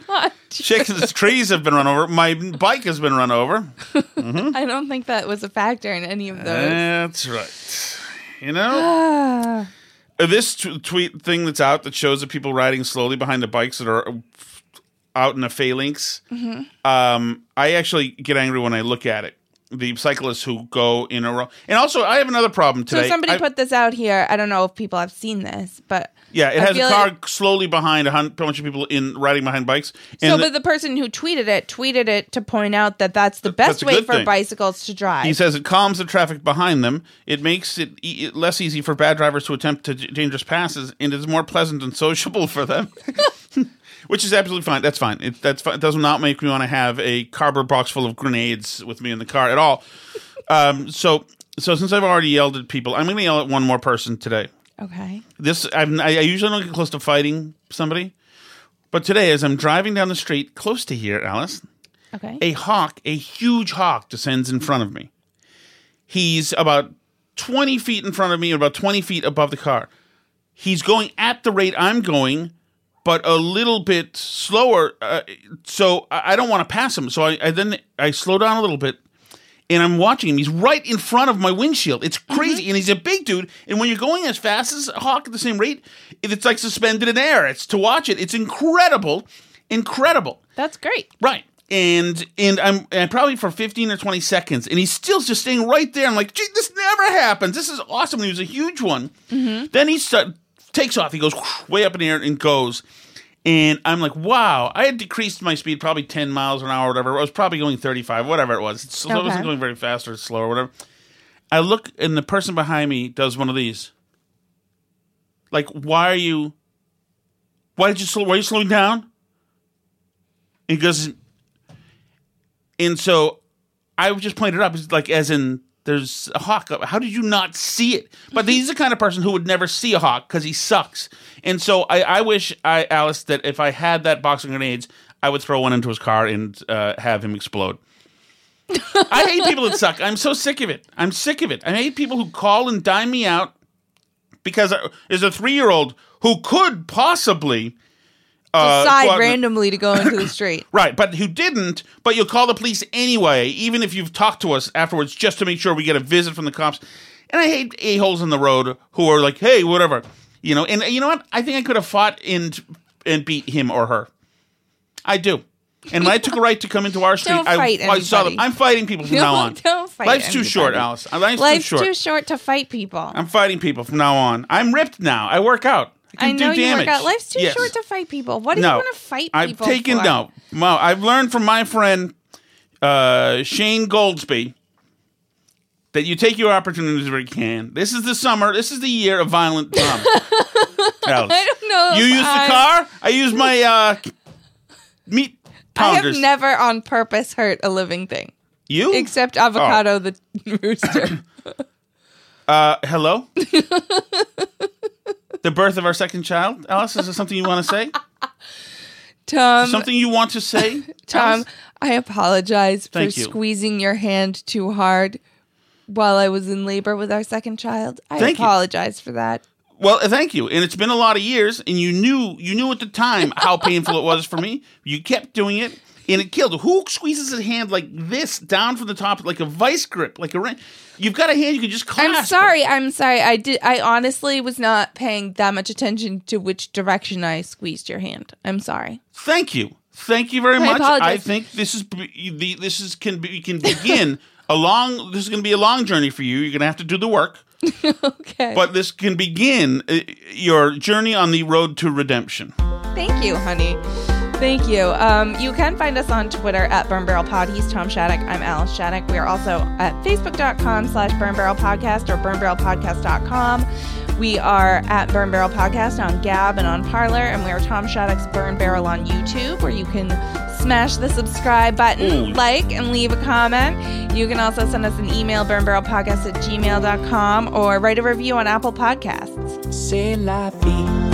chickens, trees have been run over, my bike has been run over. Mhm. I don't think that was a factor in any of those. That's right. You know, Ah. Uh, this t- tweet thing that's out that shows the people riding slowly behind the bikes that are uh, out in the phalanx. Mhm. Um, I actually get angry when I look at it. The cyclists who go in a row, and also I have another problem today. So somebody I- put this out here. I don't know if people have seen this, but yeah, it I has a car like- slowly behind a bunch of people in riding behind bikes. so, the- but the person who tweeted it tweeted it to point out that that's the best That's way for thing. bicycles to drive. He says it calms the traffic behind them. It makes it e- less easy for bad drivers to attempt to d- dangerous passes, and it's more pleasant and sociable for them. Which is absolutely fine. That's fine. It, that's fine. It does not make me want to have a cardboard box full of grenades with me in the car at all. Um, so, so since I've already yelled at people, I'm going to yell at one more person today. okay. This I'm, I I usually don't get close to fighting somebody, but today, as I'm driving down the street close to here, Alice, Okay. a hawk, a huge hawk, descends in front of me. He's about 20 feet in front of me, or about 20 feet above the car. He's going at the rate I'm going, but a little bit slower. Uh, so I I don't want to pass him. So I, I then I slow down a little bit, and I'm watching him. He's right in front of my windshield. It's crazy, and he's a big dude. And when you're going as fast as a hawk at the same rate, it's like suspended in air. It's to watch it. It's incredible, incredible. That's great. Right. and and I'm and probably for 15 or 20 seconds, and he's still just staying right there. I'm like, gee, this never happens. This is awesome. And he was a huge one. Mm-hmm. Then he start, takes off. He goes way up in the air and goes. And I'm like, wow. I had decreased my speed probably 10 miles an hour or whatever. I was probably going 35, whatever it was. So I Okay. wasn't going very fast or slow or whatever. I look, and the person behind me does one of these. Like, why are you? Why did you slow? Why are you slowing down? And he goes, and so I was just pointed it up, like as in there's a hawk. How did you not see it? But he's the kind of person who would never see a hawk because he sucks. And so I, I wish I Alice that if I had that box of grenades, I would throw one into his car and uh, have him explode. I hate people that suck. I'm so sick of it. I'm sick of it. I hate people who call and dime me out because there's a three year old who could possibly uh, Decide and- randomly to go into the street. Right, but who didn't, but you'll call the police anyway, even if you've talked to us afterwards, just to make sure we get a visit from the cops. And I hate a-holes in the road who are like, hey, whatever. You know, and you know what? I think I could have fought and and beat him or her. I do. And when I took a right to come into our street, I, fight I, saw them. I'm fighting people from Don't- now on. don't fight Life's too short. Alice. Life's, Life's too short. too short to fight people. I'm fighting people from now on. I'm ripped now. I work out. I I know you damage. work out. Life's too Yes. short to fight people. What do no, you want to fight I've people taken for? no. Well, I've learned from my friend uh, Shane Goldsby that you take your opportunities where you can. This is the summer. This is the year of violent. Alice. I don't know. You use the car. I use my uh, meat I pounders. have never on purpose hurt a living thing. You? Except avocado the rooster. Uh, hello. the birth of our second child, Alice. Is there something you want to say? Tom, something you want to say, Tom, Alice? I apologize Thank for you. squeezing your hand too hard while I was in labor with our second child. I Thank you. apologize for that. Well, thank you. And it's been a lot of years, and you knew you knew at the time how painful it was for me. You kept doing it, and it killed. Who squeezes his hand like this down from the top, like a vice grip, like a ring? You've got a hand you can just clasp. I'm sorry. I'm sorry. I did. I honestly was not paying that much attention to which direction I squeezed your hand. I'm sorry. Thank you, thank you very I much. I apologize. think this is the this is can be can begin a long. This is going to be a long journey for you. You're going to have to do the work. okay. But this can begin uh, your journey on the road to redemption. Thank you, honey. Thank you. Um, you can find us on Twitter at Burn Barrel Pod. He's Tom Shattuck. I'm Alice Shattuck. We are also at facebook.com slash Burn Barrel Podcast or burnbarrelpodcast.com. We are at Burn Barrel Podcast on Gab and on Parler, and we are Tom Shattuck's Burn Barrel on YouTube, where you can smash the subscribe button, Ooh. like, and leave a comment. You can also send us an email, burnbarrelpodcast at gmail.com, or write a review on Apple Podcasts. C'est la vie.